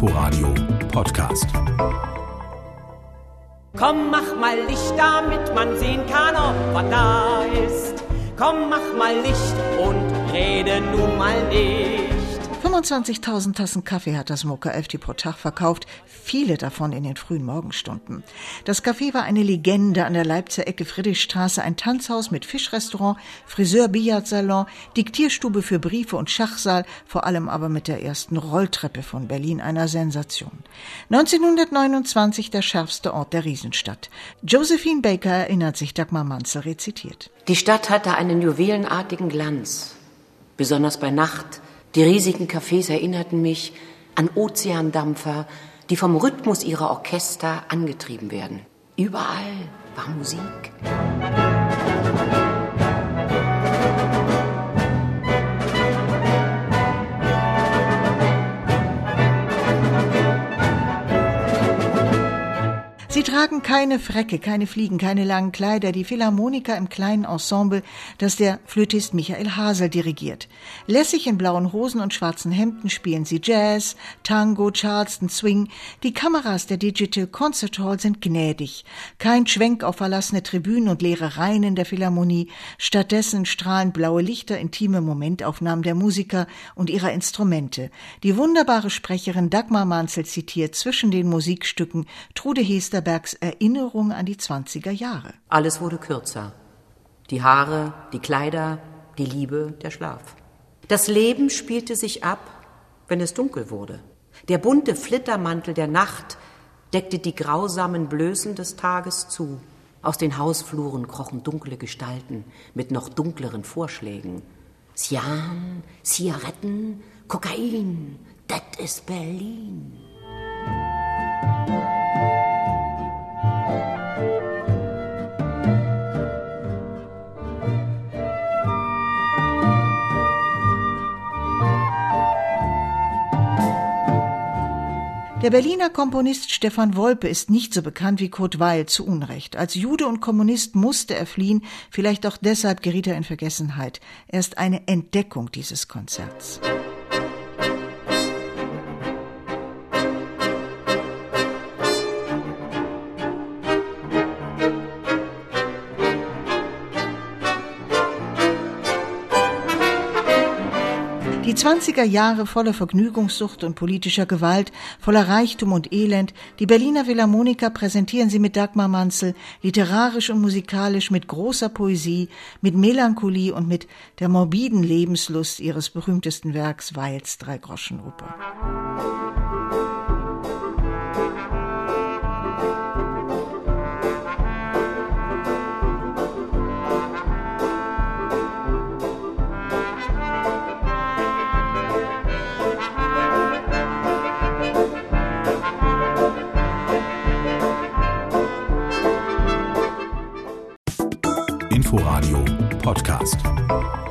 Inforadio Podcast. Komm, mach mal Licht, damit man sehen kann, ob was da ist. Komm, mach mal Licht und rede nun mal nicht. 25.000 Tassen Kaffee hat das Moka FT pro Tag verkauft, viele davon in den frühen Morgenstunden. Das Café war eine Legende an der Leipziger Ecke Friedrichstraße, ein Tanzhaus mit Fischrestaurant, Friseur, Billardsalon, Diktierstube für Briefe und Schachsaal, vor allem aber mit der ersten Rolltreppe von Berlin, einer Sensation. 1929 der schärfste Ort der Riesenstadt. Josephine Baker erinnert sich Dagmar Manzel rezitiert. Die Stadt hatte einen juwelenartigen Glanz, besonders bei Nacht, die riesigen Cafés erinnerten mich an Ozeandampfer, die vom Rhythmus ihrer Orchester angetrieben werden. Überall war Musik. Tragen keine Frecke, keine Fliegen, keine langen Kleider, die Philharmoniker im kleinen Ensemble, das der Flötist Michael Hasel dirigiert. Lässig in blauen Hosen und schwarzen Hemden spielen sie Jazz, Tango, Charleston, Swing. Die Kameras der Digital Concert Hall sind gnädig. Kein Schwenk auf verlassene Tribünen und leere Reihen in der Philharmonie. Stattdessen strahlen blaue Lichter intime Momentaufnahmen der Musiker und ihrer Instrumente. Die wunderbare Sprecherin Dagmar Manzel zitiert zwischen den Musikstücken Trude Hester Goldbergs Erinnerung an die 20er Jahre. Alles wurde kürzer. Die Haare, die Kleider, die Liebe, der Schlaf. Das Leben spielte sich ab, wenn es dunkel wurde. Der bunte Flittermantel der Nacht deckte die grausamen Blößen des Tages zu. Aus den Hausfluren krochen dunkle Gestalten mit noch dunkleren Vorschlägen. Sian, Zigaretten, Kokain, das ist Berlin. Der Berliner Komponist Stefan Wolpe ist nicht so bekannt wie Kurt Weil zu Unrecht. Als Jude und Kommunist musste er fliehen, vielleicht auch deshalb geriet er in Vergessenheit. Er ist eine Entdeckung dieses Konzerts. Die 20er Jahre voller Vergnügungssucht und politischer Gewalt, voller Reichtum und Elend, die Berliner Philharmoniker präsentieren sie mit Dagmar Manzel, literarisch und musikalisch mit großer Poesie, mit Melancholie und mit der morbiden Lebenslust ihres berühmtesten Werks Weils Dreigroschenoper. Inforadio Podcast.